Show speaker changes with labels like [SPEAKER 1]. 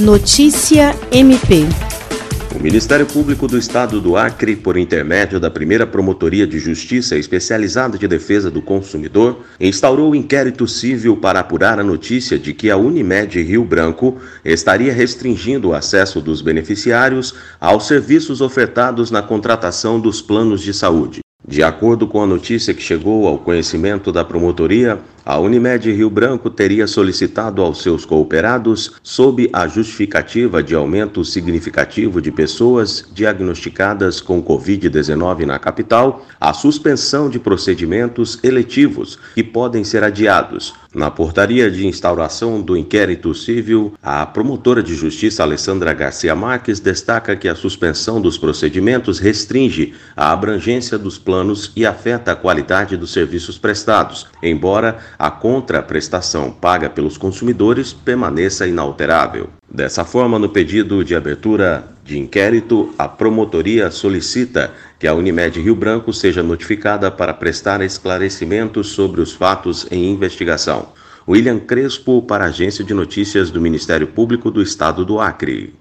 [SPEAKER 1] Notícia MP.
[SPEAKER 2] O Ministério Público do Estado do Acre, por intermédio da primeira Promotoria de Justiça Especializada de Defesa do Consumidor, instaurou inquérito civil para apurar a notícia de que a Unimed Rio Branco estaria restringindo o acesso dos beneficiários aos serviços ofertados na contratação dos planos de saúde. De acordo com a notícia que chegou ao conhecimento da promotoria, a Unimed Rio Branco teria solicitado aos seus cooperados, sob a justificativa de aumento significativo de pessoas diagnosticadas com Covid-19 na capital, a suspensão de procedimentos eletivos que podem ser adiados. Na portaria de instauração do inquérito civil, a promotora de justiça Alessandra Garcia Marques destaca que a suspensão dos procedimentos restringe a abrangência dos planos e afeta a qualidade dos serviços prestados, embora a contraprestação paga pelos consumidores permaneça inalterável. Dessa forma, no pedido de abertura de inquérito, a promotoria solicita que a Unimed Rio Branco seja notificada para prestar esclarecimentos sobre os fatos em investigação. William Crespo, para a Agência de Notícias do Ministério Público do Estado do Acre.